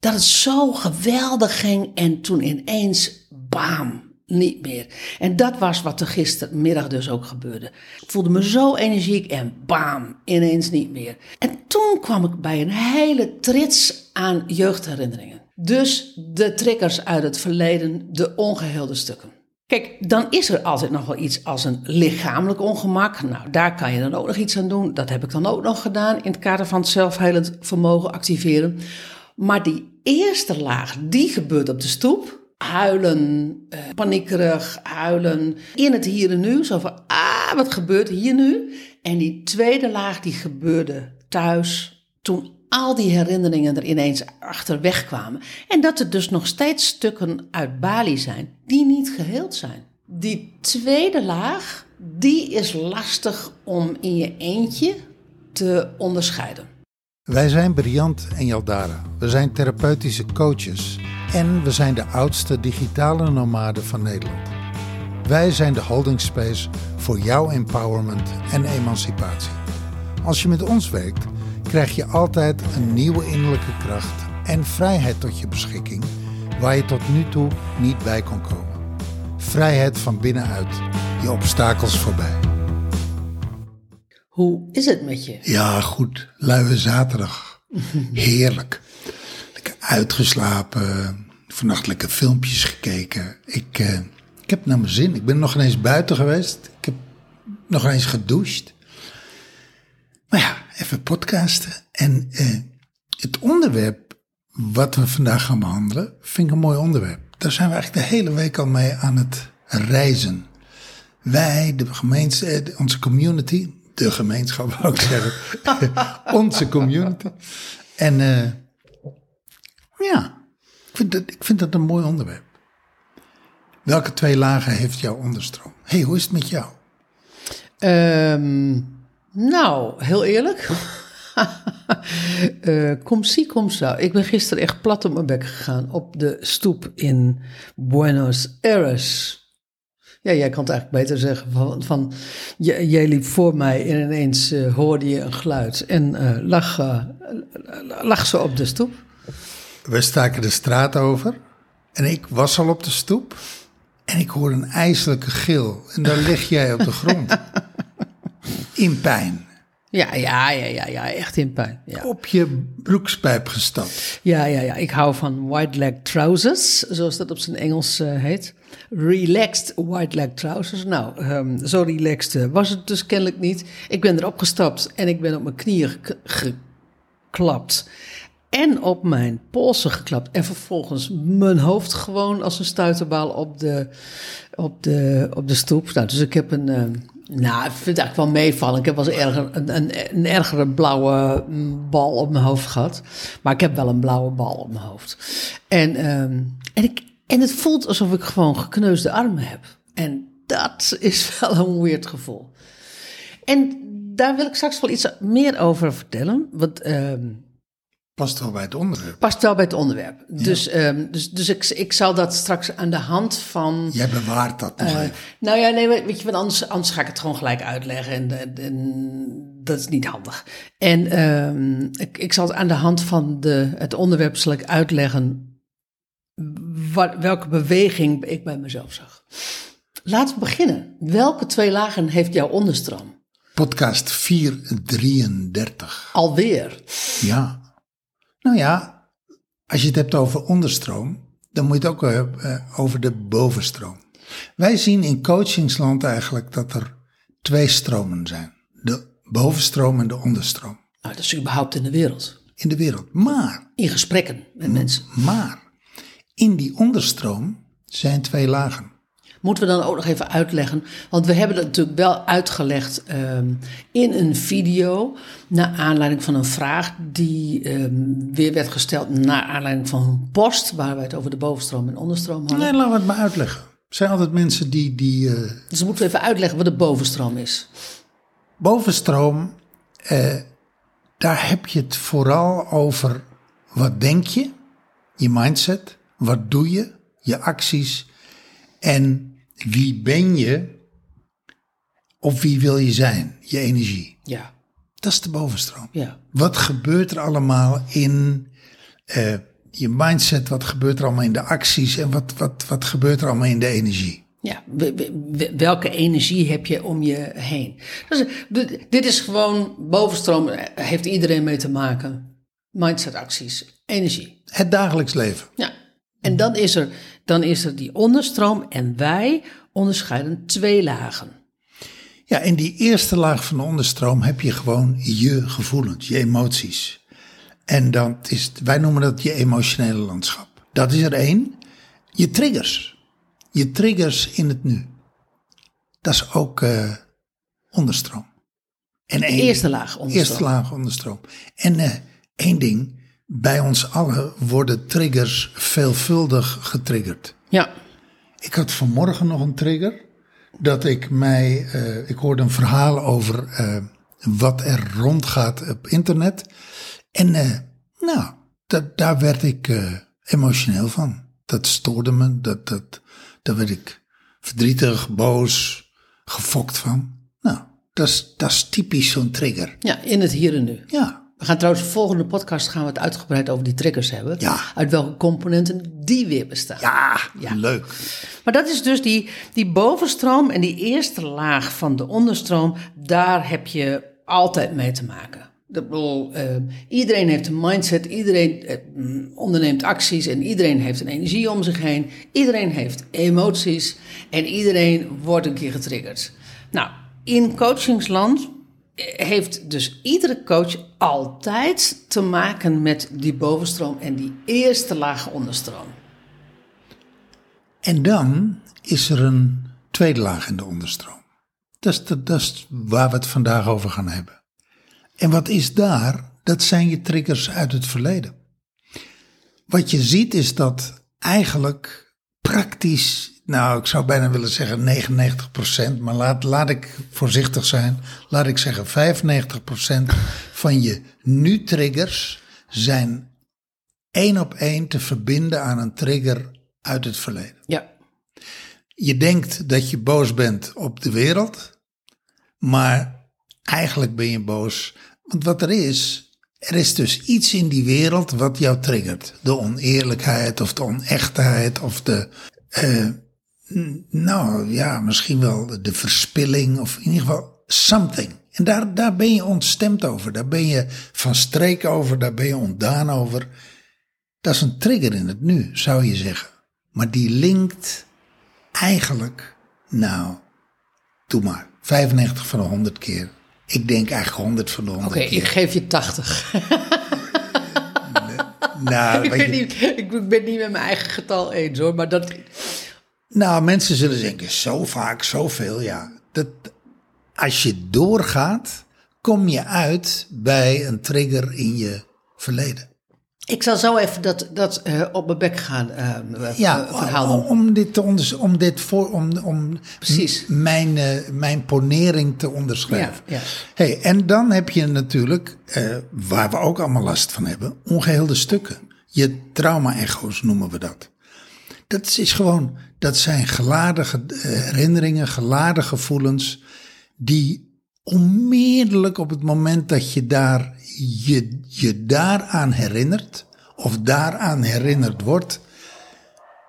dat het zo geweldig ging en toen ineens, bam, niet meer. En dat was wat er gistermiddag dus ook gebeurde. Ik voelde me zo energiek en bam, ineens niet meer. En toen kwam ik bij een hele trits aan jeugdherinneringen. Dus de triggers uit het verleden, de ongeheelde stukken. Kijk, dan is er altijd nog wel iets als een lichamelijk ongemak. Nou, daar kan je dan ook nog iets aan doen. Dat heb ik dan ook nog gedaan in het kader van het zelfhelend vermogen activeren. Maar die eerste laag, die gebeurt op de stoep. Huilen, eh, paniekerig, huilen in het hier en nu. Zo van, ah, wat gebeurt hier nu? En die tweede laag, die gebeurde thuis toen al die herinneringen er ineens achterweg kwamen. En dat er dus nog steeds stukken uit Bali zijn die niet geheeld zijn. Die tweede laag, die is lastig om in je eentje te onderscheiden. Wij zijn Briant en Jaldara. We zijn therapeutische coaches. En we zijn de oudste digitale nomaden van Nederland. Wij zijn de holding space voor jouw empowerment en emancipatie. Als je met ons werkt krijg je altijd een nieuwe innerlijke kracht en vrijheid tot je beschikking waar je tot nu toe niet bij kon komen. Vrijheid van binnenuit, je obstakels voorbij. Hoe is het met je? Ja, goed. Luie zaterdag. Heerlijk. Lekker uitgeslapen. Vannacht lekker filmpjes gekeken. Ik, uh, ik heb naar mijn zin. Ik ben nog ineens buiten geweest. Ik heb nog eens gedoucht. Maar ja, even podcasten. En uh, het onderwerp wat we vandaag gaan behandelen, vind ik een mooi onderwerp. Daar zijn we eigenlijk de hele week al mee aan het reizen. Wij, de gemeente, onze community, de gemeenschap wou ik zeggen, onze community. En uh, ja, ik vind, dat, ik vind dat een mooi onderwerp. Welke twee lagen heeft jouw onderstroom? hey, hoe is het met jou? Um, nou, heel eerlijk. uh, kom zie, kom zo. Ik ben gisteren echt plat op mijn bek gegaan op de stoep in Buenos Aires. Ja, jij kan het eigenlijk beter zeggen. Van, van jij, liep voor mij en ineens uh, hoorde je een geluid en uh, lag, lag ze op de stoep. We staken de straat over en ik was al op de stoep en ik hoorde een ijselijke gil. En daar lig jij op de grond. in pijn. Ja, ja, ja, ja, ja, echt in pijn. Ja. Op je broekspijp gestapt. Ja, ja, ja. Ik hou van white leg trousers, zoals dat op zijn Engels uh, heet. Relaxed white leg trousers. Nou, um, zo relaxed uh, was het dus kennelijk niet. Ik ben erop gestapt en ik ben op mijn knieën geklapt. En op mijn polsen geklapt. En vervolgens mijn hoofd gewoon als een stuiterbal op de, op de, op de stoep. Nou, dus ik heb een... Uh, nou, ik vind eigenlijk wel meevallen. Ik heb wel eens erger, een, een, ergere blauwe mm, bal op mijn hoofd gehad. Maar ik heb wel een blauwe bal op mijn hoofd. En, um, en, ik, en het voelt alsof ik gewoon gekneusde armen heb. En dat is wel een weird gevoel. En daar wil ik straks wel iets meer over vertellen. Want um, Past wel bij het onderwerp. Past wel bij het onderwerp. Dus, um, dus, dus ik, ik zal dat straks aan de hand van. Jij bewaart dat nog uh, Nou ja, nee, weet je, want anders, anders ga ik het gewoon gelijk uitleggen. En, en dat is niet handig. En um, ik, ik zal het aan de hand van de, het onderwerp zal ik uitleggen. Wat, welke beweging ik bij mezelf zag. Laten we beginnen. Welke twee lagen heeft jouw onderstroom? Podcast 433. Alweer? Ja. Nou ja, als je het hebt over onderstroom, dan moet je het ook hebben over de bovenstroom. Wij zien in coachingsland eigenlijk dat er twee stromen zijn. De bovenstroom en de onderstroom. Nou, dat is überhaupt in de wereld. In de wereld. Maar. In gesprekken met mensen. Maar. In die onderstroom zijn twee lagen. Moeten we dan ook nog even uitleggen? Want we hebben het natuurlijk wel uitgelegd um, in een video. Naar aanleiding van een vraag die um, weer werd gesteld. Naar aanleiding van een post. Waar wij het over de bovenstroom en onderstroom hadden. Nee, laten we het maar uitleggen. Er zijn altijd mensen die. die uh... Dus we moeten even uitleggen wat de bovenstroom is. Bovenstroom, uh, daar heb je het vooral over. Wat denk je? Je mindset. Wat doe je? Je acties. En wie ben je of wie wil je zijn? Je energie. Ja. Dat is de bovenstroom. Ja. Wat gebeurt er allemaal in uh, je mindset, wat gebeurt er allemaal in de acties en wat, wat, wat gebeurt er allemaal in de energie. Ja, we- we- we- welke energie heb je om je heen? Dus, dit- dit is gewoon bovenstroom, eh, heeft iedereen mee te maken. Mindset acties, energie. Het dagelijks leven. Ja. En dan is, er, dan is er die onderstroom en wij onderscheiden twee lagen. Ja, in die eerste laag van de onderstroom heb je gewoon je gevoelens, je emoties. En dat is, wij noemen dat je emotionele landschap. Dat is er één. Je triggers. Je triggers in het nu. Dat is ook eh, onderstroom. En één, Eerste laag onderstroom. Eerste laag onderstroom. En eh, één ding. Bij ons allen worden triggers veelvuldig getriggerd. Ja, Ik had vanmorgen nog een trigger. Dat ik mij. eh, ik hoorde een verhaal over eh, wat er rondgaat op internet. En eh, nou, dat, daar werd ik emotioneel van. Dat stoorde me. Dat, dat, daar werd ik verdrietig, boos, gefokt van. Nou, dat is, dat is typisch zo'n trigger. ja, in het hier en nu. Ja, We gaan trouwens, de volgende podcast gaan we het uitgebreid over die triggers hebben. Ja. Uit welke componenten die weer bestaan. ja, Ja. leuk. Maar dat is dus die, die bovenstroom en die eerste laag van de onderstroom, daar heb je altijd mee te maken. Ik bedoel, eh, iedereen heeft een mindset, iedereen eh, mm, onderneemt acties en iedereen heeft een energie om zich heen. Iedereen heeft emoties en iedereen wordt een keer getriggerd. Nou, in coachingsland heeft dus iedere coach altijd te maken met die bovenstroom en die eerste laag onderstroom. En dan is er een tweede laag in de onderstroom. Dat is, dat is waar we het vandaag over gaan hebben. En wat is daar? Dat zijn je triggers uit het verleden. Wat je ziet is dat eigenlijk praktisch, nou ik zou bijna willen zeggen 99%, maar laat, laat ik voorzichtig zijn, laat ik zeggen 95% van je nu-triggers zijn één op één te verbinden aan een trigger uit het verleden. Ja, Je denkt dat je boos bent op de wereld, maar eigenlijk ben je boos. Want wat er is, er is dus iets in die wereld wat jou triggert. De oneerlijkheid of de onechtheid of de, eh, nou ja, misschien wel de verspilling of in ieder geval something. En daar, daar ben je ontstemd over, daar ben je van streek over, daar ben je ontdaan over. Dat is een trigger in het nu, zou je zeggen. Maar die linkt eigenlijk, nou, doe maar, 95 van de 100 keer. Ik denk eigenlijk 100 van de 100 oké, keer. ik geef je 80. nou, ik, ben je, niet, ik ben niet met mijn eigen getal eens hoor, maar dat. Nou, mensen zullen denken, zo vaak, zoveel, ja. Dat, als je doorgaat, kom je uit bij een trigger in je verleden. Ik zal zo even dat, dat eh, op mijn bek gaan eh, Ja, verhaal om, dit te onders, om dit voor, om, om Precies. mijn, mijn ponering te onderschrijven. Ja, ja. Hey, en dan heb je natuurlijk, waar we ook allemaal last van hebben, ongeheelde stukken. Je trauma-echo's noemen we dat. Dat is gewoon, dat zijn geladen ge- eh, herinneringen, geladen gevoelens, die onmiddellijk op het moment dat je daar je, je daaraan herinnert, of daaraan herinnerd wordt,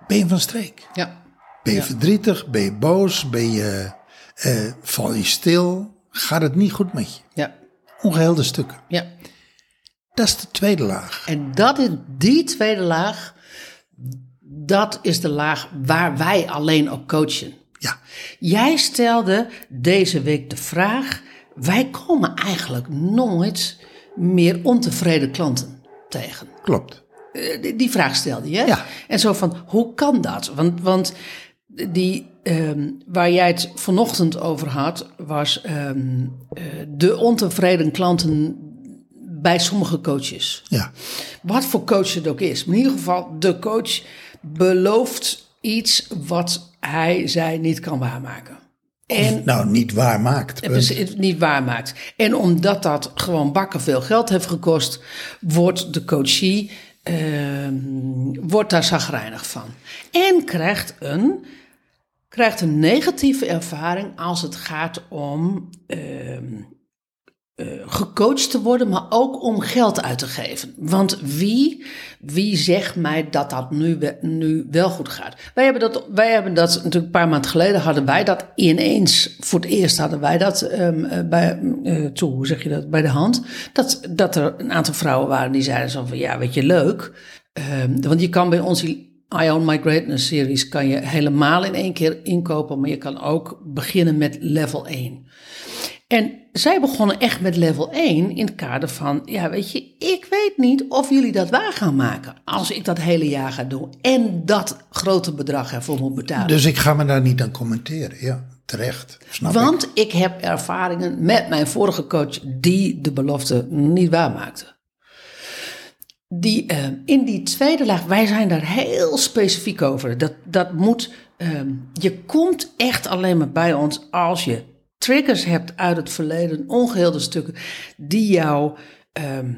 ben je van streek. Ja. Ben je Ja. verdrietig, ben je boos, ben je, eh, val je stil, gaat het niet goed met je. Ja. Ongeheelde stukken. ja. Dat is de tweede laag. En dat is die tweede laag, dat is de laag waar wij alleen op coachen. Ja, Jij stelde deze week de vraag: wij komen eigenlijk nooit meer ontevreden klanten tegen. klopt. Eh, die- vraag stelde je. Ja. En zo van, hoe kan dat? Want, want die, ehm, waar jij het vanochtend over had, was ehm, eh, de ontevreden klanten bij sommige coaches. Ja, Wat voor coach het ook is. Maar in ieder geval, de coach belooft iets wat hij, zij niet kan waarmaken. En nou niet waar maakt. niet waarmaakt. En omdat dat gewoon bakken veel geld heeft gekost, wordt de coachie ehm, wordt daar zagrijnig van. En krijgt een, krijgt een negatieve ervaring als het gaat om ehm, eh, gecoacht te worden, maar ook om geld uit te geven. Want wie, wie zegt mij dat dat nu, nu wel goed gaat? Wij hebben dat, wij hebben dat natuurlijk een paar maanden geleden hadden wij dat ineens, voor het eerst hadden wij dat ehm, eh, bij, eh, hoe zeg je dat, bij de hand. Dat, dat er een aantal vrouwen waren die zeiden zo van, ja, weet je, leuk. Ehm, want je kan bij ons I Own My Greatness series kan je helemaal in één keer inkopen, maar je kan ook beginnen met level 1. En zij begonnen echt met level 1 in het kader van, ja weet je, ik weet niet of jullie dat waar gaan maken als ik dat hele jaar ga doen en dat grote bedrag ervoor moet betalen. Dus ik ga me daar niet aan commenteren. Ja, terecht. Snap. Want ik heb ervaringen met mijn vorige coach die de belofte niet waarmaakte. Die, eh, in die tweede laag, wij zijn daar heel specifiek over. Dat, dat moet, ehm, je komt echt alleen maar bij ons als je triggers hebt uit het verleden, ongeheelde stukken, die jou ehm,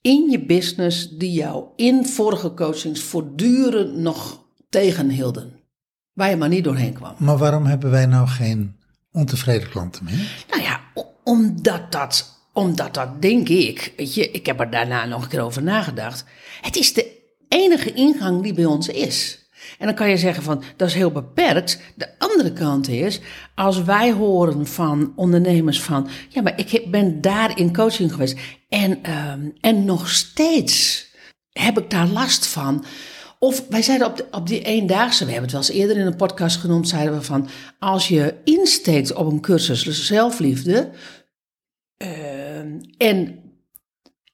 in je business, die jou in vorige coachings voortdurend nog tegenhielden. Waar je maar niet doorheen kwam. Maar waarom hebben wij nou geen ontevreden klanten meer? Nou ja, omdat dat, omdat dat denk ik, weet je, ik heb er daarna nog een keer over nagedacht. Het is de enige ingang die bij ons is. En dan kan je zeggen van, dat is heel beperkt. De andere kant is, als wij horen van ondernemers van, ja, maar ik ben daar in coaching geweest en, ehm, en nog steeds heb ik daar last van. Of wij zeiden op, op die eendaagse, we hebben het wel eens eerder in een podcast genoemd, zeiden we van, als je insteekt op een cursus zelfliefde eh, en,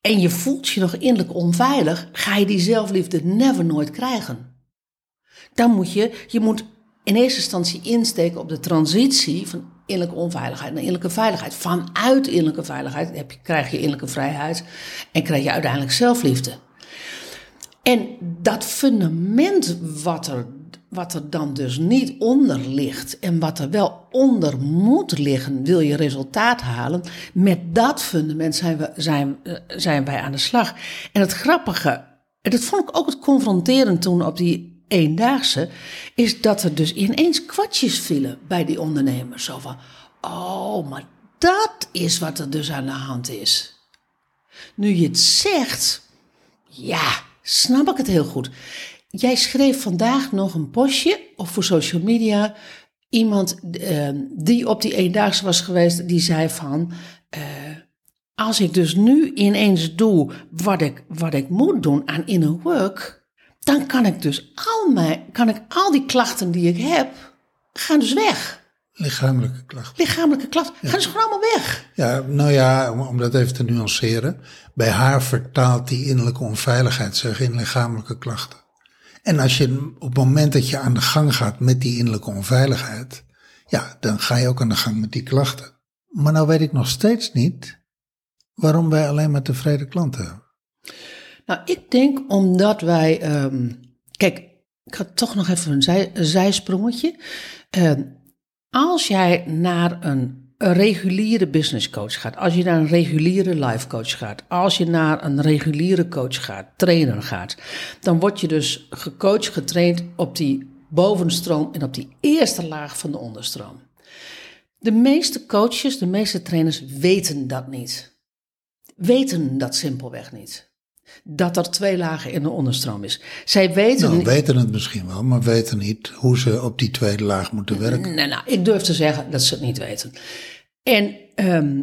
en je voelt je nog innerlijk onveilig, ga je die zelfliefde never nooit krijgen. Dan moet je, je moet in eerste instantie insteken op de transitie van innerlijke onveiligheid naar innerlijke veiligheid. Vanuit innerlijke veiligheid heb je, krijg je innerlijke vrijheid en krijg je uiteindelijk zelfliefde. En dat fundament wat er, wat er dan dus niet onder ligt en wat er wel onder moet liggen, wil je resultaat halen, met dat fundament zijn, we, zijn, eh, zijn wij aan de slag. En het grappige, en dat vond ik ook het confronterend toen op die eendaagse, is dat er dus ineens kwartjes vielen bij die ondernemers. Zo van, oh, maar dat is wat er dus aan de hand is. Nu je het zegt, ja, snap ik het heel goed. Jij schreef vandaag nog een postje of voor social media. Iemand eh, die op die eendaagse was geweest, die zei van... eh, als ik dus nu ineens doe wat ik, wat ik moet doen aan inner work... dan kan ik dus al, mijn, kan ik al die klachten die ik heb, gaan dus weg. Lichamelijke klachten. Lichamelijke klachten gaan dus gewoon allemaal weg. Ja, nou ja, om, om dat even te nuanceren. Bij haar vertaalt die innerlijke onveiligheid zich in lichamelijke klachten. En als je op het moment dat je aan de gang gaat met die innerlijke onveiligheid, ja, dan ga je ook aan de gang met die klachten. Maar nou weet ik nog steeds niet waarom wij alleen maar tevreden klanten hebben. Nou, ik denk omdat wij. ehm, kijk, ik had toch nog even een, zij, zijsprongetje. Ehm, als jij naar een, een reguliere business coach gaat, als je naar een reguliere life coach gaat, als je naar een reguliere coach gaat, trainer gaat, dan word je dus gecoacht, getraind op die bovenstroom en op die eerste laag van de onderstroom. De meeste coaches, de meeste trainers weten dat niet. Weten dat simpelweg niet dat er twee lagen in de onderstroom is. Zij weten Nou, weten het misschien wel, maar weten niet hoe ze op die tweede laag moeten werken. Nou, nou, ik durf te zeggen dat ze het niet weten. En ehm,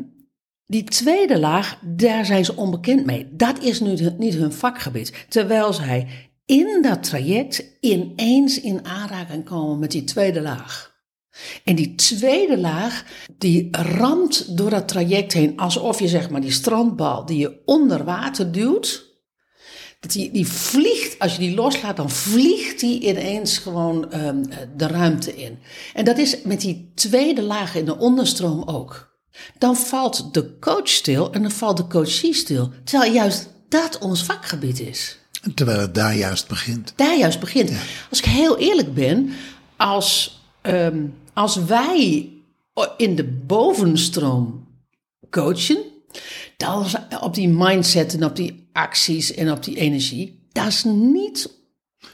die tweede laag, daar zijn ze onbekend mee. Dat is nu niet hun vakgebied. Terwijl zij in dat traject ineens in aanraking komen met die tweede laag. En die tweede laag, die ramt door dat traject heen alsof je zeg maar die strandbal die je onder water duwt, dat die, die vliegt, als je die loslaat, dan vliegt die ineens gewoon ehm, de ruimte in. En dat is met die tweede laag in de onderstroom ook. Dan valt de coach stil en dan valt de coachie stil. Terwijl juist dat ons vakgebied is. Terwijl het daar juist begint. Daar juist begint. Als ik heel eerlijk ben, als, ehm, als wij in de bovenstroom coachen, dan op die mindset en op die acties en op die energie, dat is niet,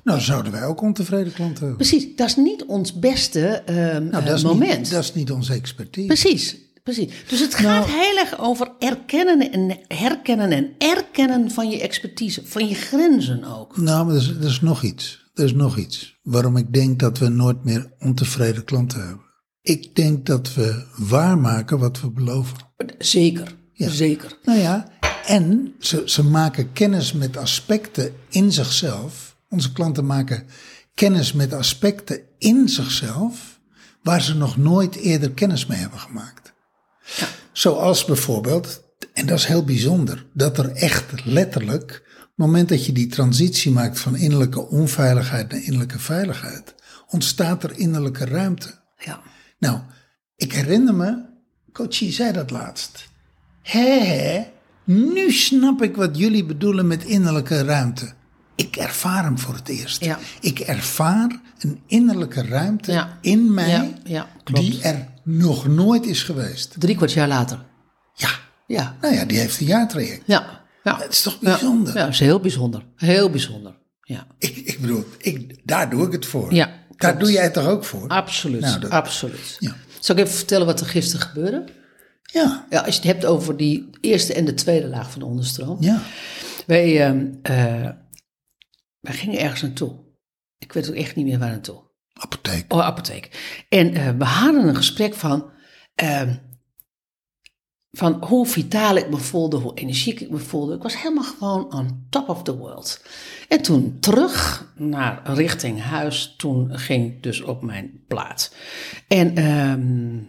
Nou, zouden wij ook ontevreden klanten hebben. precies, dat is niet ons beste ehm, Nou, eh, dat is moment. Niet, dat is niet onze expertise. Precies. Precies. Dus het gaat heel erg over erkennen en herkennen en erkennen van je expertise, van je grenzen ook. Nou, maar er is, er is nog iets. Er is nog iets. Waarom ik denk dat we nooit meer ontevreden klanten hebben. Ik denk dat we waarmaken wat we beloven. Zeker, Ja. zeker. Nou ja, en ze, ze maken kennis met aspecten in zichzelf. Onze klanten maken kennis met aspecten in zichzelf. waar ze nog nooit eerder kennis mee hebben gemaakt. Zoals bijvoorbeeld, en dat is heel bijzonder, dat er echt letterlijk, het moment dat je die transitie maakt van innerlijke onveiligheid naar innerlijke veiligheid, ontstaat er innerlijke ruimte. Ja. Nou, ik herinner me, coachie zei dat laatst. Hé, nu snap ik wat jullie bedoelen met innerlijke ruimte. Ik ervaar hem voor het eerst. Ja. Ik ervaar een innerlijke ruimte Ja. in mij Ja, die er nog nooit is geweest. Drie kwart jaar later. Ja, Ja. nou ja, die heeft een jaartraject. Ja. ja. Dat is toch bijzonder? Ja, dat is heel bijzonder. Heel bijzonder. Ja. Ik, ik bedoel, ik, daar doe ik het voor. Ja, daar klopt. doe jij het toch ook voor? Absoluut. Nou, dat- Absoluut. Ja. Zal ik even vertellen wat er gisteren gebeurde? Ja, Ja, als je het hebt over die eerste en de tweede laag van de onderstroom. ja. Wij, wij gingen ergens naartoe. Ik weet ook echt niet meer waar naartoe. Apotheek. Oh, apotheek. En eh, we hadden een gesprek van, ehm, van hoe vitaal ik me voelde, hoe energiek ik me voelde. Ik was helemaal gewoon on top of the world. En toen terug naar richting huis, toen ging ik dus op mijn plaats. En ehm,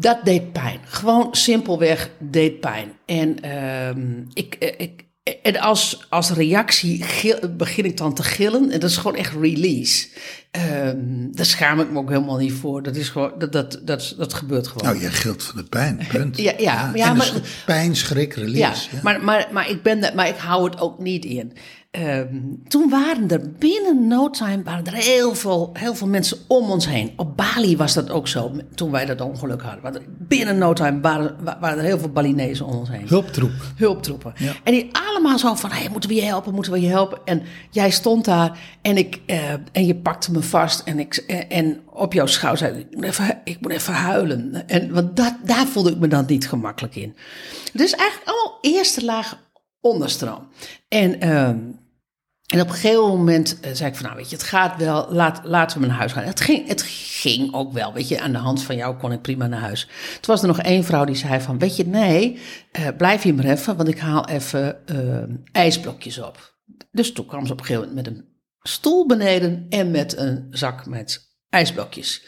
dat deed pijn. Gewoon simpelweg deed pijn. En ehm, ik, eh, ik, en als, als reactie gil- begin ik dan te gillen. En dat is gewoon echt release. Ehm, daar schaam ik me ook helemaal niet voor. Dat, is gewoon, dat, dat, dat, dat gebeurt gewoon. Nou, jij gilt van de pijn, punt. Ja, ja, ja, en maar- dus pijn, schrik, release. Ja, ja. Maar, maar, maar, ik ben, maar ik hou het ook niet in. Ehm, toen waren er binnen no time waren er heel, veel, heel veel mensen om ons heen. Op Bali was dat ook zo, toen wij dat ongeluk hadden. Want binnen no time waren, wa- waren er heel veel Balinezen om ons heen. Hulptroep. Hulptroepen. Ja. En die allemaal zo van, hey, moeten we je helpen, moeten we je helpen? En jij stond daar en, ik, eh, en je pakte me vast en, ik, en, en op jouw schouder zei ik, moet even, ik moet even huilen. En, want dat, daar voelde ik me dan niet gemakkelijk in. Is eigenlijk allemaal eerste laag onderstroom. En, ehm, en op een gegeven moment eh, zei ik van, nou weet je, het gaat wel, laat, laten we naar huis gaan. Het ging, het ging ook wel, weet je, aan de hand van jou kon ik prima naar huis. Toen was er nog één vrouw die zei van, weet je, nee, eh, blijf hier maar even, want ik haal even eh, ijsblokjes op. Dus toen kwam ze op een gegeven moment met een stoel beneden en met een zak met ijsblokjes.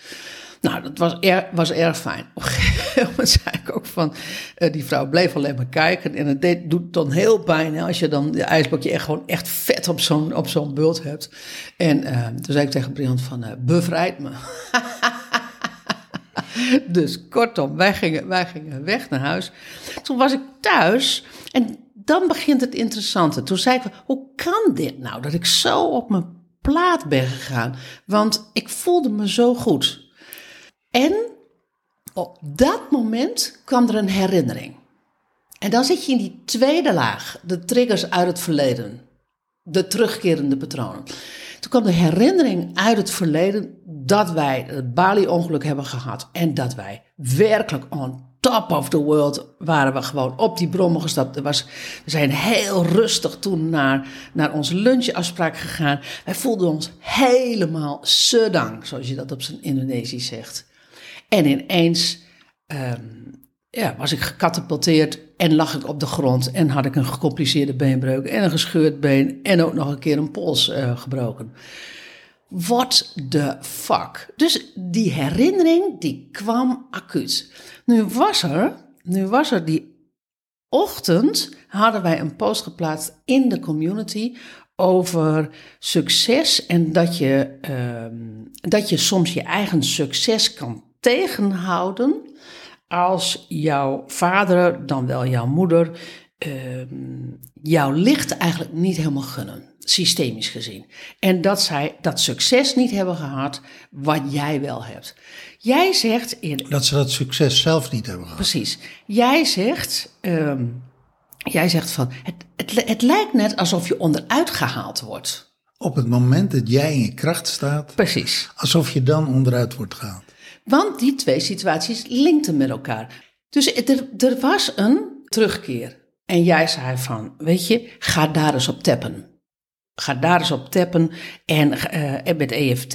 Nou, dat was, er, was erg fijn. Op een gegeven moment zei ik ook van, eh, die vrouw bleef alleen maar kijken. En het deed, doet dan heel pijn hè, als je dan de ijsblokje echt gewoon echt vet op zo'n, op zo'n bult hebt. En eh, toen zei ik tegen Briant van, eh, bevrijd me. dus kortom, wij gingen, wij gingen weg naar huis. Toen was ik thuis en dan begint het interessante. Toen zei ik, hoe kan dit nou dat ik zo op mijn plaat ben gegaan? Want ik voelde me zo goed. En op dat moment kwam er een herinnering. En dan zit je in die tweede laag, de triggers uit het verleden, de terugkerende patronen. Toen kwam de herinnering uit het verleden dat wij het Bali-ongeluk hebben gehad en dat wij werkelijk on top of the world waren we gewoon op die brommen gestapt. Er was, we zijn heel rustig toen naar, naar onze lunchafspraak gegaan. Wij voelden ons helemaal sedang, zoals je dat op zijn Indonesisch zegt. En ineens ehm, ja, was ik gecatapulteerd en lag ik op de grond en had ik een gecompliceerde beenbreuk en een gescheurd been en ook nog een keer een pols eh, gebroken. What the fuck? Dus die herinnering die kwam acuut. Nu was er, nu was er die ochtend hadden wij een post geplaatst in de community over succes en dat je, ehm, dat je soms je eigen succes kan tegenhouden als jouw vader, dan wel jouw moeder, ehm, jouw licht eigenlijk niet helemaal gunnen, systemisch gezien. En dat zij dat succes niet hebben gehad wat jij wel hebt. Jij zegt in Dat ze dat succes zelf niet hebben gehad. Precies. Jij zegt, ehm, jij zegt van, het, het, het lijkt net alsof je onderuit gehaald wordt. Op het moment dat jij in je kracht staat, Precies. alsof je dan onderuit wordt gehaald. Want die twee situaties linkten met elkaar. Dus er, er was een terugkeer. En jij zei van, weet je, ga daar eens op tappen. Ga daar eens op tappen en uh, met EFT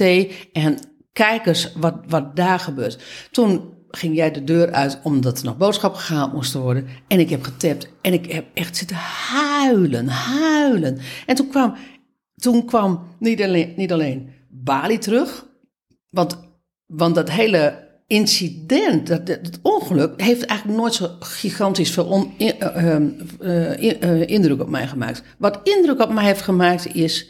en kijk eens wat, wat daar gebeurt. Toen ging jij de deur uit omdat er nog boodschappen gehaald moesten worden. En ik heb getapt en ik heb echt zitten huilen, huilen. En toen kwam, toen kwam niet, alleen, niet alleen Bali terug, want, want dat hele incident, dat, ongeluk, heeft eigenlijk nooit zo gigantisch veel on, uh, uh, indruk op mij gemaakt. Wat indruk op mij heeft gemaakt is,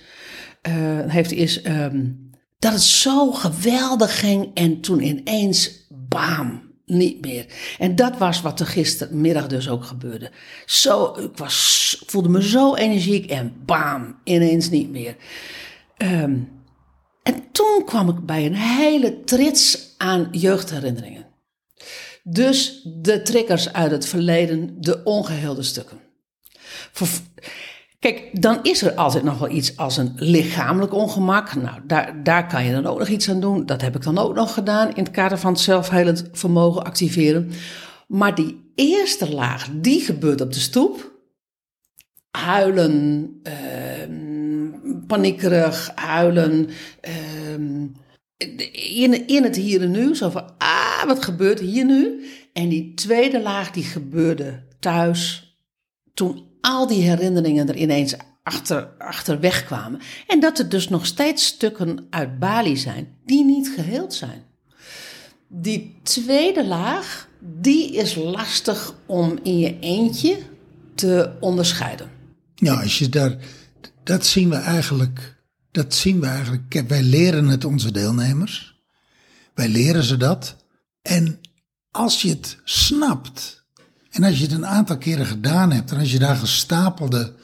heeft, is um, dat het zo geweldig ging en toen ineens, bam, niet meer. En dat was wat er gistermiddag dus ook gebeurde. Zo, ik was, voelde me zo energiek en bam, ineens niet meer. Um, en toen kwam ik bij een hele trits aan jeugdherinneringen. Dus de triggers uit het verleden, de ongeheelde stukken. Kijk, dan is er altijd nog wel iets als een lichamelijk ongemak. Nou, daar, daar kan je dan ook nog iets aan doen. Dat heb ik dan ook nog gedaan in het kader van het zelfhelend vermogen activeren. Maar die eerste laag, die gebeurt op de stoep. Huilen, uh, paniekerig, huilen. Uh, in, in het hier en nu. Zo van, ah, wat gebeurt hier nu? En die tweede laag, die gebeurde thuis. Toen al die herinneringen er ineens achter, achterweg kwamen. En dat er dus nog steeds stukken uit Bali zijn die niet geheeld zijn. Die tweede laag, die is lastig om in je eentje te onderscheiden. Ja, als je daar, dat zien we eigenlijk, dat zien we eigenlijk. Wij leren het onze deelnemers. Wij leren ze dat. En als je het snapt, en als je het een aantal keren gedaan hebt en als je daar gestapelde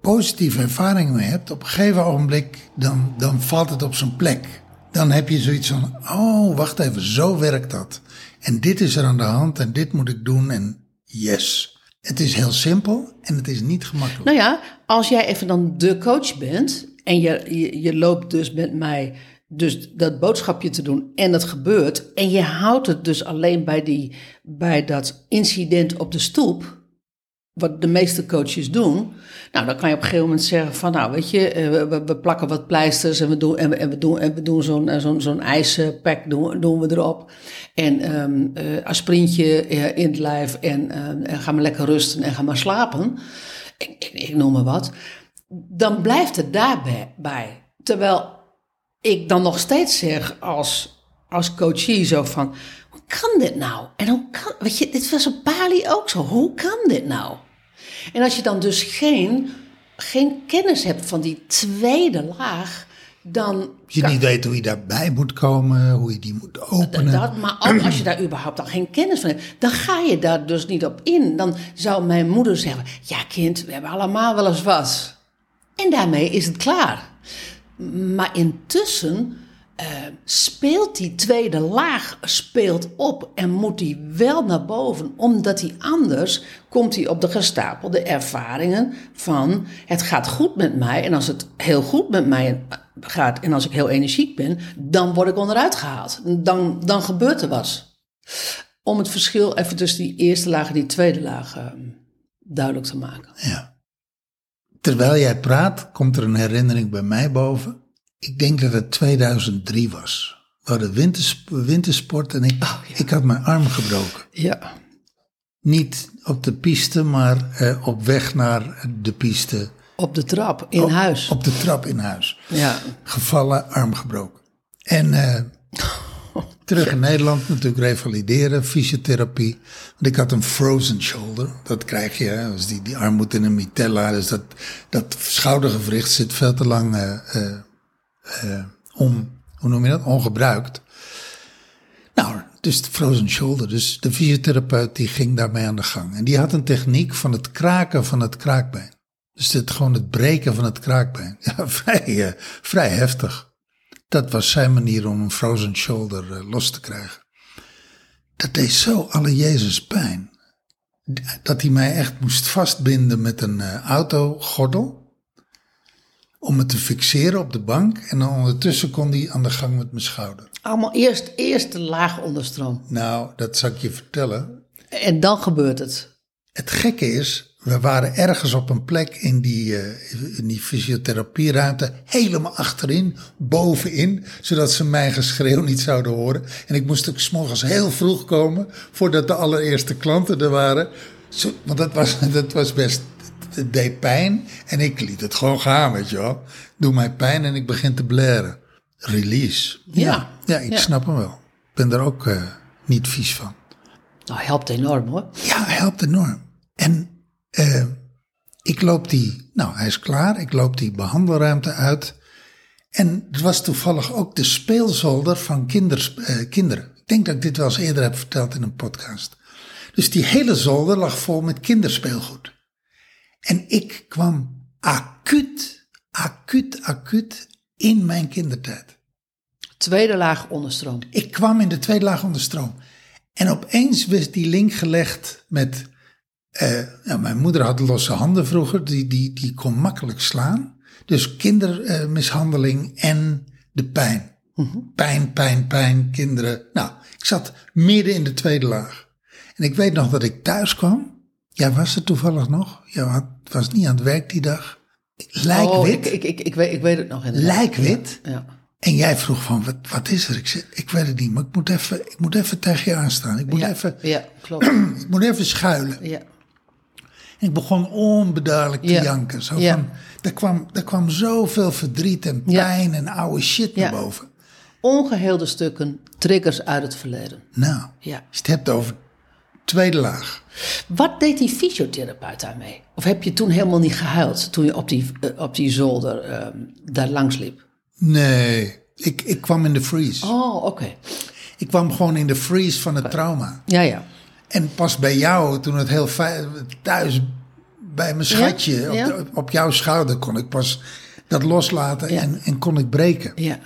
positieve ervaringen mee hebt, op een gegeven ogenblik dan, dan valt het op zijn plek. Dan heb je zoiets van, oh, wacht even, zo werkt dat. En dit is er aan de hand en dit moet ik doen en yes. Het is heel simpel en het is niet gemakkelijk. Nou ja, als jij even dan de coach bent en je, je, loopt dus met mij dus dat boodschapje te doen en het gebeurt. En je houdt het dus alleen bij, die, bij dat incident op de stoep. Wat de meeste coaches doen. Nou, dan kan je op een gegeven moment zeggen van, nou weet je, eh, we, we plakken wat pleisters en we doen, en we, en we doen, en we doen zo'n eh, zo'n zo'n ijspack doen, doen we erop. En um, uh, in het lijf en, uh, en ga maar lekker rusten en ga maar slapen. Ik, ik noem maar wat. Dan blijft het daarbij. Bij. Terwijl ik dan nog steeds zeg als, als coachie zo van, kan dit nou? En hoe kan, weet je, dit was op Bali ook zo. Hoe kan dit nou? En als je dan dus geen, geen kennis hebt van die tweede laag, dan... Je niet weet hoe je daarbij moet komen, hoe je die moet openen. Dat, maar ook als je daar überhaupt al geen kennis van hebt, dan ga je daar dus niet op in. Dan zou mijn moeder zeggen, ja kind, we hebben allemaal wel eens wat. En daarmee is het klaar. Maar intussen uh, speelt die tweede laag speelt op en moet die wel naar boven, omdat die anders komt hij op de gestapelde ervaringen van het gaat goed met mij en als het heel goed met mij gaat en als ik heel energiek ben, dan word ik onderuit gehaald. Dan, dan gebeurt er wat. Om het verschil even tussen die eerste laag en die tweede laag uh, duidelijk te maken. Ja. Terwijl jij praat, komt er een herinnering bij mij boven. Ik denk dat het 2003 was. We hadden wintersport en ik, oh, ik had mijn arm gebroken. Ja. Niet op de piste, maar eh, op weg naar de piste. Op de trap in huis. Op de trap in huis. Ja. Gevallen, arm gebroken. En uh, Terug in Nederland natuurlijk revalideren, fysiotherapie. Want ik had een frozen shoulder. Dat krijg je als die, die arm moet in een mitella. Dus dat, dat schoudergewricht zit veel te lang uh, uh, hoe noem je dat, ongebruikt. Nou, dus de frozen shoulder. Dus de fysiotherapeut die ging daarmee aan de gang. En die had een techniek van het kraken van het kraakbeen. Dus het, gewoon het breken van het kraakbeen. Ja, vrij, vrij heftig. Dat was zijn manier om een frozen shoulder eh, los te krijgen. Dat deed zo alle Jezus pijn. Dat hij mij echt moest vastbinden met een uh, autogordel. Om me te fixeren op de bank. En dan ondertussen kon hij aan de gang met mijn schouder. Allemaal eerst, eerst de laag onderstroom. Nou, dat zal ik je vertellen. En dan gebeurt het. Het gekke is, we waren ergens op een plek in die, uh, in die fysiotherapieruimte, helemaal achterin, bovenin, zodat ze mijn geschreeuw niet zouden horen. En ik moest ook s'morgens heel vroeg komen, voordat de allereerste klanten er waren. Zo, want dat was, dat was best, het deed pijn en ik liet het gewoon gaan, weet je wel. Doe mij pijn en ik begin te blaren. Release. Ja. Ja, ik Ja. snap hem wel. Ik ben er ook uh, niet vies van. Nou, helpt enorm hoor. Ja, helpt enorm. En uh, ik loop die, nou hij is klaar, ik loop die behandelruimte uit. En het was toevallig ook de speelzolder van kinders, uh, kinderen. Ik denk dat ik dit wel eens eerder heb verteld in een podcast. Dus die hele zolder lag vol met kinderspeelgoed. En ik kwam acuut, acuut, acuut in mijn kindertijd. Tweede laag onderstroom. Ik kwam in de tweede laag onderstroom. En opeens werd die link gelegd met. Uh, nou, mijn moeder had losse handen vroeger, die, die, die kon makkelijk slaan. Dus kindermishandeling uh, en de pijn. Mm -hmm. Pijn, pijn, pijn, kinderen. Nou, ik zat midden in de tweede laag. En ik weet nog dat ik thuis kwam. Jij was er toevallig nog. Jij was niet aan het werk die dag. Lijkwit. Oh, ik, ik, ik, weet, ik weet het nog inderdaad. Lijkwit. Ja, ja. En jij vroeg van, wat, wat is er? Ik zei, ik weet het niet, maar ik moet even, ik moet even tegen je aanstaan. Ik moet, ja, even, ja, klopt. ik moet even schuilen. Ja. En ik begon onbeduidelijk te Ja. janken. Zo Ja. van, er, kwam, er kwam zoveel verdriet en pijn en oude shit naar boven. Ongeheelde stukken, triggers uit het verleden. Nou, Ja. je het hebt over tweede laag. Wat deed die fysiotherapeut daarmee? Of heb je toen helemaal niet gehuild toen je op die, eh, op die zolder ehm, daar langs liep? Nee, ik, ik kwam in de freeze. Oh, oké. Ik kwam gewoon in de freeze van het trauma. Ja, ja. En pas bij jou, toen het heel fijn, thuis bij mijn schatje, Ja, op, ja. op jouw schouder, kon ik pas dat loslaten Ja. en, en kon ik breken. ja.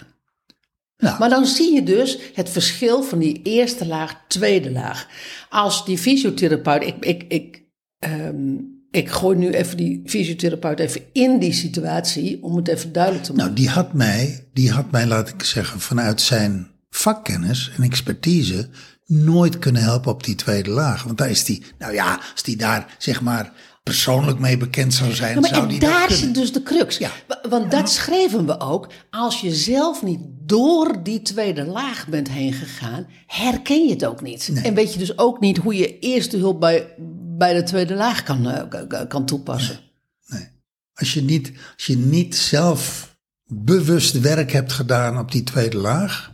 Nou, Maar dan zie je dus het verschil van die eerste laag, tweede laag. Als die fysiotherapeut, ik, ik, ik, ehm, ik gooi nu even die fysiotherapeut even in die situatie om het even duidelijk te maken. nou, die had mij, die had mij, laat ik zeggen, vanuit zijn vakkennis en expertise nooit kunnen helpen op die tweede laag. Want daar is die, nou ja, als die daar zeg maar persoonlijk mee bekend zou zijn, Ja, maar zou en die daar zit dus de crux. Ja. Wa- Want dat schreven we ook. Als je zelf niet door die tweede laag bent heen gegaan, herken je het ook niet. En weet je dus ook niet hoe je eerste hulp bij, bij de tweede laag kan, eh, kan toepassen. Nee. Als je niet, als je niet zelf bewust werk hebt gedaan op die tweede laag,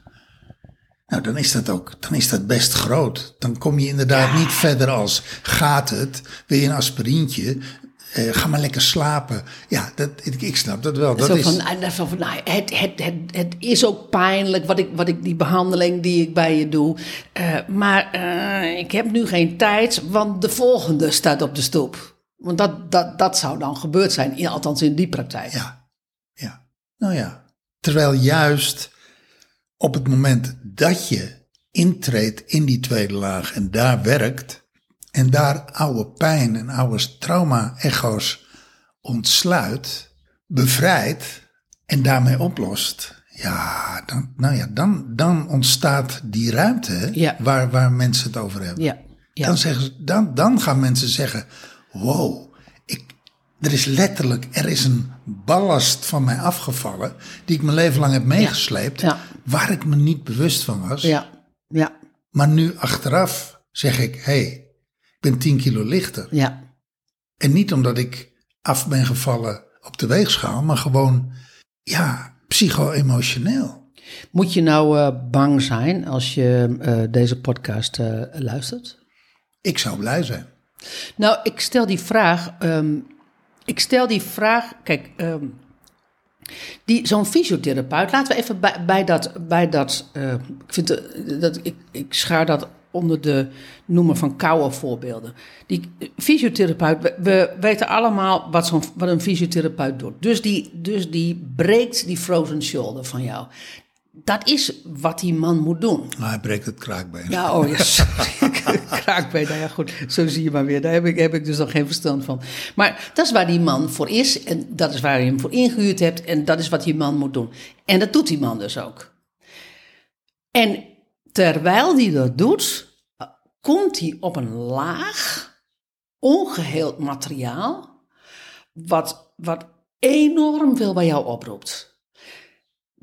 nou dan is dat ook, dan is dat best groot. Dan kom je inderdaad niet verder als gaat het, wil je een aspirintje, eh, ga maar lekker slapen. Ja, dat, ik, ik snap dat wel. Dat Zo is, van, van nou, het, het, het, het is ook pijnlijk wat ik, wat ik, die behandeling die ik bij je doe. Eh, maar eh, ik heb nu geen tijd, want de volgende staat op de stoep. Want dat, dat, dat zou dan gebeurd zijn, in- althans in die praktijk. Ja, ja. Nou ja. Terwijl juist op het moment dat je intreedt in die tweede laag en daar werkt en daar oude pijn en oude trauma-echo's ontsluit, bevrijdt en daarmee oplost, ja, dan, nou ja, dan, dan ontstaat die ruimte Ja. waar, waar mensen het over hebben. Ja, ja. Dan, zeggen ze, dan, dan gaan mensen zeggen: Wow, er is letterlijk er is een ballast van mij afgevallen. die ik mijn leven lang heb meegesleept. Ja. waar ik me niet bewust van was. ja, ja, Maar nu achteraf zeg ik: Hé, hey, ik ben 10 kilo lichter. ja. En niet omdat ik af ben gevallen op de weegschaal, maar gewoon, ja, psycho-emotioneel. Moet je nou eh, bang zijn als je eh, deze podcast eh, luistert? Ik zou blij zijn. Nou, ik stel die vraag. ehm, ik stel die vraag. Kijk, ehm, die, zo'n fysiotherapeut. Laten we even bij, dat. Bij dat eh, ik, vind eh, dat ik, ik schaar dat onder de noemer van koude voorbeelden. Die fysiotherapeut. We, we weten allemaal wat, zo'n, wat een fysiotherapeut doet. Dus die, dus die breekt die frozen shoulder van jou. Dat is wat die man moet doen. Maar hij breekt het kraakbeen. Ja, oh ja. Kraakbeen, nou ja goed, zo zie je maar weer. Daar heb ik, heb ik dus nog geen verstand van. Maar dat is waar die man voor is en dat is waar je hem voor ingehuurd hebt en dat is wat die man moet doen. En dat doet die man dus ook. En terwijl die dat doet, komt die op een laag, ongeheeld materiaal, wat, wat enorm veel bij jou oproept.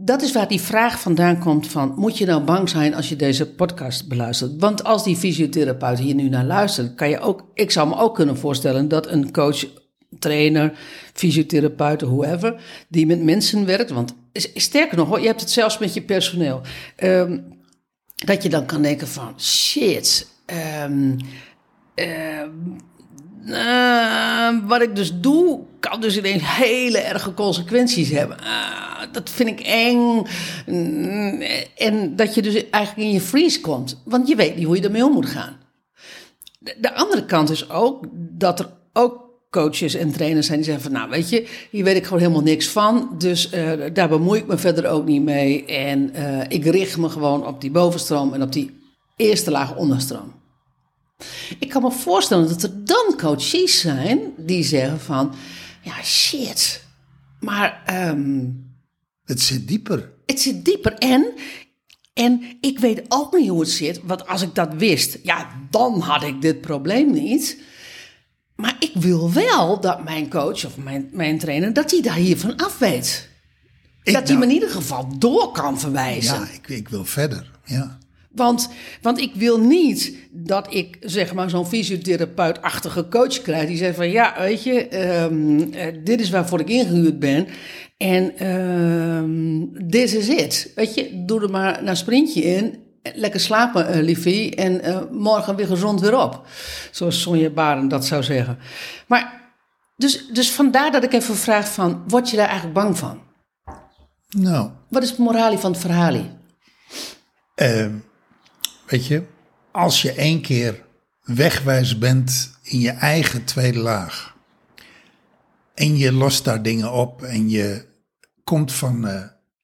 Dat is waar die vraag vandaan komt van, moet je nou bang zijn als je deze podcast beluistert? Want als die fysiotherapeut hier nu naar luistert, kan je ook, ik zou me ook kunnen voorstellen dat een coach, trainer, fysiotherapeut, whoever, die met mensen werkt, want sterker nog, je hebt het zelfs met je personeel, ehm, dat je dan kan denken van, shit, um, wat ik dus doe, kan dus ineens hele erge consequenties hebben. Uh, dat vind ik eng. Mm, en dat je dus eigenlijk in je freeze komt. Want je weet niet hoe je ermee om moet gaan. De, de andere kant is ook dat er ook coaches en trainers zijn die zeggen van... nou, weet je, hier weet ik gewoon helemaal niks van. Dus uh, daar bemoei ik me verder ook niet mee. En ik richt me gewoon op die bovenstroom en op die eerste laag onderstroom. Ik kan me voorstellen dat er dan coaches zijn die zeggen van... Ja, shit. Maar... Um, het zit dieper. Het zit dieper. En, en ik weet ook niet hoe het zit. Want als ik dat wist, ja, dan had ik dit probleem niet. Maar ik wil wel dat mijn coach of mijn, mijn trainer, dat hij daar hiervan af weet. Ik dat hij me in ieder geval door kan verwijzen. Ja, ik, ik wil verder, ja. Want, want ik wil niet dat ik zeg maar zo'n fysiotherapeutachtige coach krijg. Die zegt van ja, weet je, um, dit is waarvoor ik ingehuurd ben. En um, dit is het. Weet je, doe er maar een sprintje in. Lekker slapen, uh, liefie. En uh, morgen weer gezond weer op. Zoals Sonja Baren dat zou zeggen. Maar dus, dus vandaar dat ik even vraag van, word je daar eigenlijk bang van? Nou. Wat is het moralie van het verhaal? Weet je, als je één keer wegwijs bent in je eigen tweede laag. En je lost daar dingen op en je komt van uh,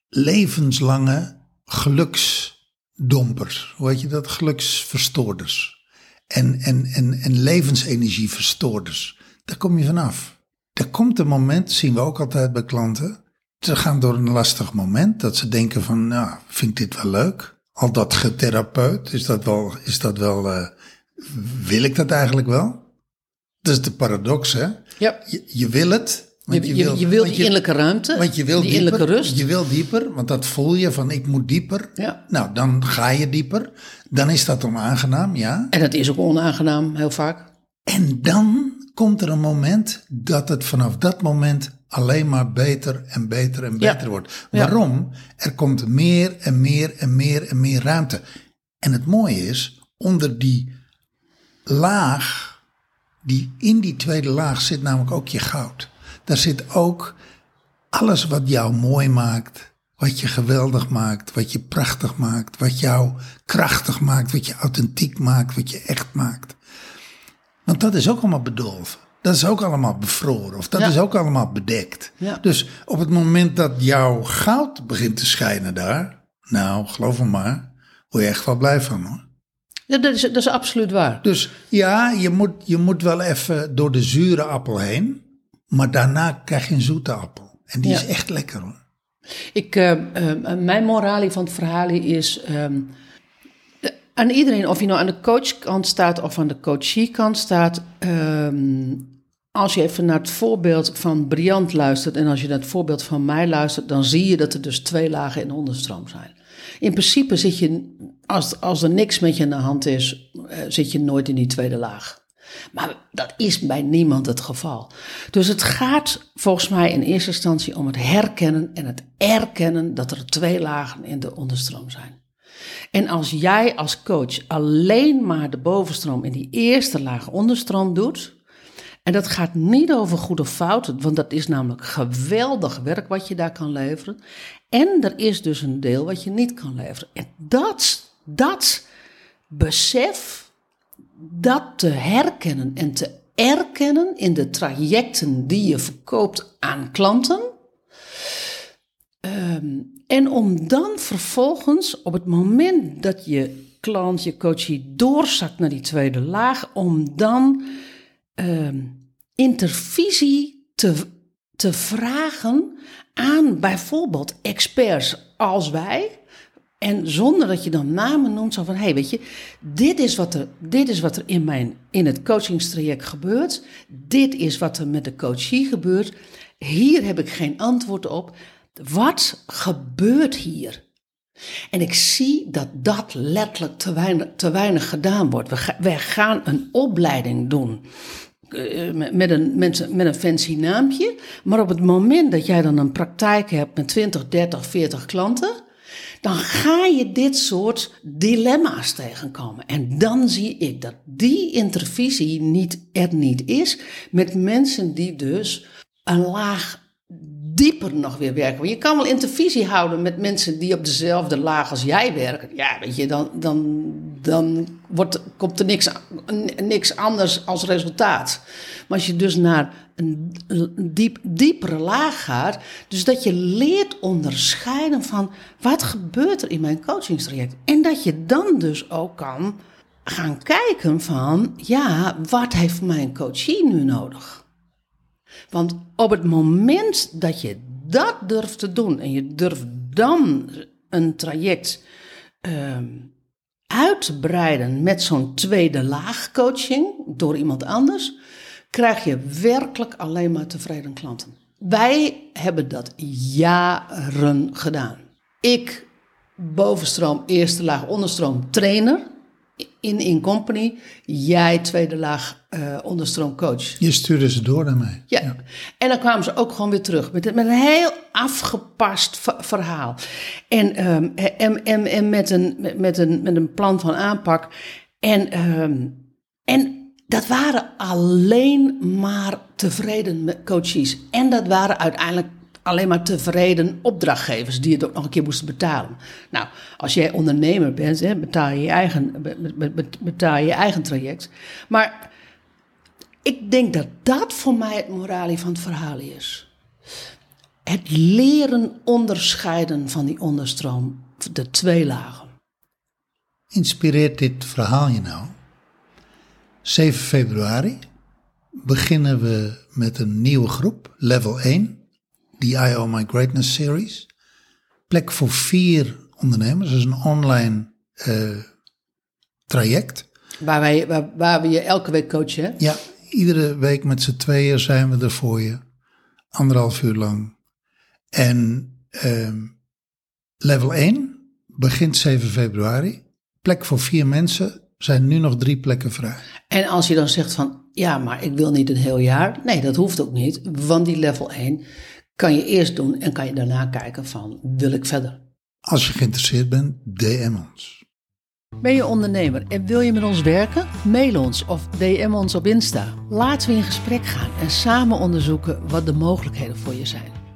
levenslange geluksdompers. Hoe heet je dat? Geluksverstoorders. En, en, en, en levensenergieverstoorders. Daar kom je vanaf. Er komt een moment, zien we ook altijd bij klanten. Ze gaan door een lastig moment. Dat ze denken van, nou, vind ik dit wel leuk? Al dat getherapeut, is dat wel, is dat wel uh, wil ik dat eigenlijk wel? Dat is de paradox, hè? Ja. Je, je wil het. Want je, je, wil, je wil die innerlijke ruimte, want je wil die dieper, innerlijke rust. Je wil dieper, want dat voel je van ik moet dieper. Ja. Nou, dan ga je dieper. Dan is dat onaangenaam, ja. En dat is ook onaangenaam, heel vaak. En dan komt er een moment dat het vanaf dat moment alleen maar beter en beter en beter wordt. Waarom? Er komt meer en meer en meer en meer ruimte. En het mooie is, onder die laag, die, in die tweede laag zit namelijk ook je goud. Daar zit ook alles wat jou mooi maakt, wat je geweldig maakt, wat je prachtig maakt, wat jou krachtig maakt, wat je authentiek maakt, wat je echt maakt. Want dat is ook allemaal bedolven. Dat is ook allemaal bevroren of dat is ook allemaal bedekt. Ja. Dus op het moment dat jouw goud begint te schijnen daar, nou geloof me maar, word je echt wel blij van hoor. Ja, dat is, dat is absoluut waar. Dus ja, je moet, je moet wel even door de zure appel heen, maar daarna krijg je een zoete appel. En die is echt lekker hoor. Ik, uh, uh, mijn moralie van het verhaal is. Um, aan iedereen, of je nou aan de coachkant staat of aan de coachiekant staat. Um, als je even naar het voorbeeld van Briant luistert en als je naar het voorbeeld van mij luistert, dan zie je dat er dus twee lagen in de onderstroom zijn. In principe zit je, als, als er niks met je aan de hand is, uh, zit je nooit in die tweede laag. Maar dat is bij niemand het geval. Dus het gaat volgens mij in eerste instantie om het herkennen en het erkennen dat er twee lagen in de onderstroom zijn. En als jij als coach alleen maar de bovenstroom in die eerste laag onderstroom doet, en dat gaat niet over goede fouten, want dat is namelijk geweldig werk wat je daar kan leveren. En er is dus een deel wat je niet kan leveren. En dat, dat besef, dat te herkennen en te erkennen in de trajecten die je verkoopt aan klanten. Um, en om dan vervolgens op het moment dat je klant, je coachie doorzakt naar die tweede laag, om dan um, intervisie te, te vragen aan bijvoorbeeld experts als wij, En zonder dat je dan namen noemt, zo van, hé, hey, weet je, dit is wat er, dit is wat er in, mijn, in het coachingstraject gebeurt. Dit is wat er met de coachie gebeurt. Hier heb ik geen antwoord op. Wat gebeurt hier? En ik zie dat dat letterlijk te weinig, te weinig gedaan wordt. We, wij gaan een opleiding doen. Eh, met een, met, met een fancy naampje. Maar op het moment dat jij dan een praktijk hebt met 20, 30, 40 klanten, dan ga je dit soort dilemma's tegenkomen. En dan zie ik dat die intervisie niet, er niet is met mensen die dus een laag dieper nog weer werken. Want je kan wel intervisie houden met mensen die op dezelfde laag als jij werken. Ja, weet je, dan, dan, dan wordt, komt er niks, niks anders als resultaat. Maar als je dus naar een diep, diepere laag gaat, dus dat je leert onderscheiden van wat gebeurt er in mijn coachingstraject. En dat je dan dus ook kan gaan kijken van, ja, wat heeft mijn coachie nu nodig? Want op het moment dat je dat durft te doen en je durft dan een traject uh, uit te breiden met zo'n tweede laag coaching door iemand anders, krijg je werkelijk alleen maar tevreden klanten. Wij hebben dat jaren gedaan. Ik, bovenstroom, eerste laag, onderstroom trainer in In Company. Jij tweede laag uh, onderstroom coach. Je stuurde ze door naar mij. Ja. En dan kwamen ze ook gewoon weer terug met, met een heel afgepast verhaal. En, um, en, en, en met, een, met, een, met een plan van aanpak. En, um, en dat waren alleen maar tevreden coaches. En dat waren uiteindelijk alleen maar tevreden opdrachtgevers die het ook nog een keer moesten betalen. Nou, als jij ondernemer bent, betaal, je je eigen, betaal je je eigen traject. Maar ik denk dat dat voor mij het moralie van het verhaal is. Het leren onderscheiden van die onderstroom, de twee lagen. Inspireert dit verhaal je nou? 7 februari beginnen we met een nieuwe groep, level 1 die I My Greatness Series. Plek voor vier ondernemers. Dat is een online uh, traject. Waar, wij, waar, waar, we je elke week coachen. Ja, iedere week met z'n tweeën zijn we er voor je. Anderhalf uur lang. En uh, level 1 begint 7 februari. Plek voor vier mensen. Zijn nu nog drie plekken vrij. En als je dan zegt van ja, maar ik wil niet een heel jaar. Nee, dat hoeft ook niet. Want die level 1 kan je eerst doen en kan je daarna kijken van wil ik verder. Als je geïnteresseerd bent, DM ons. Ben je ondernemer en wil je met ons werken? Mail ons of DM ons op Insta. Laten we in gesprek gaan en samen onderzoeken wat de mogelijkheden voor je zijn.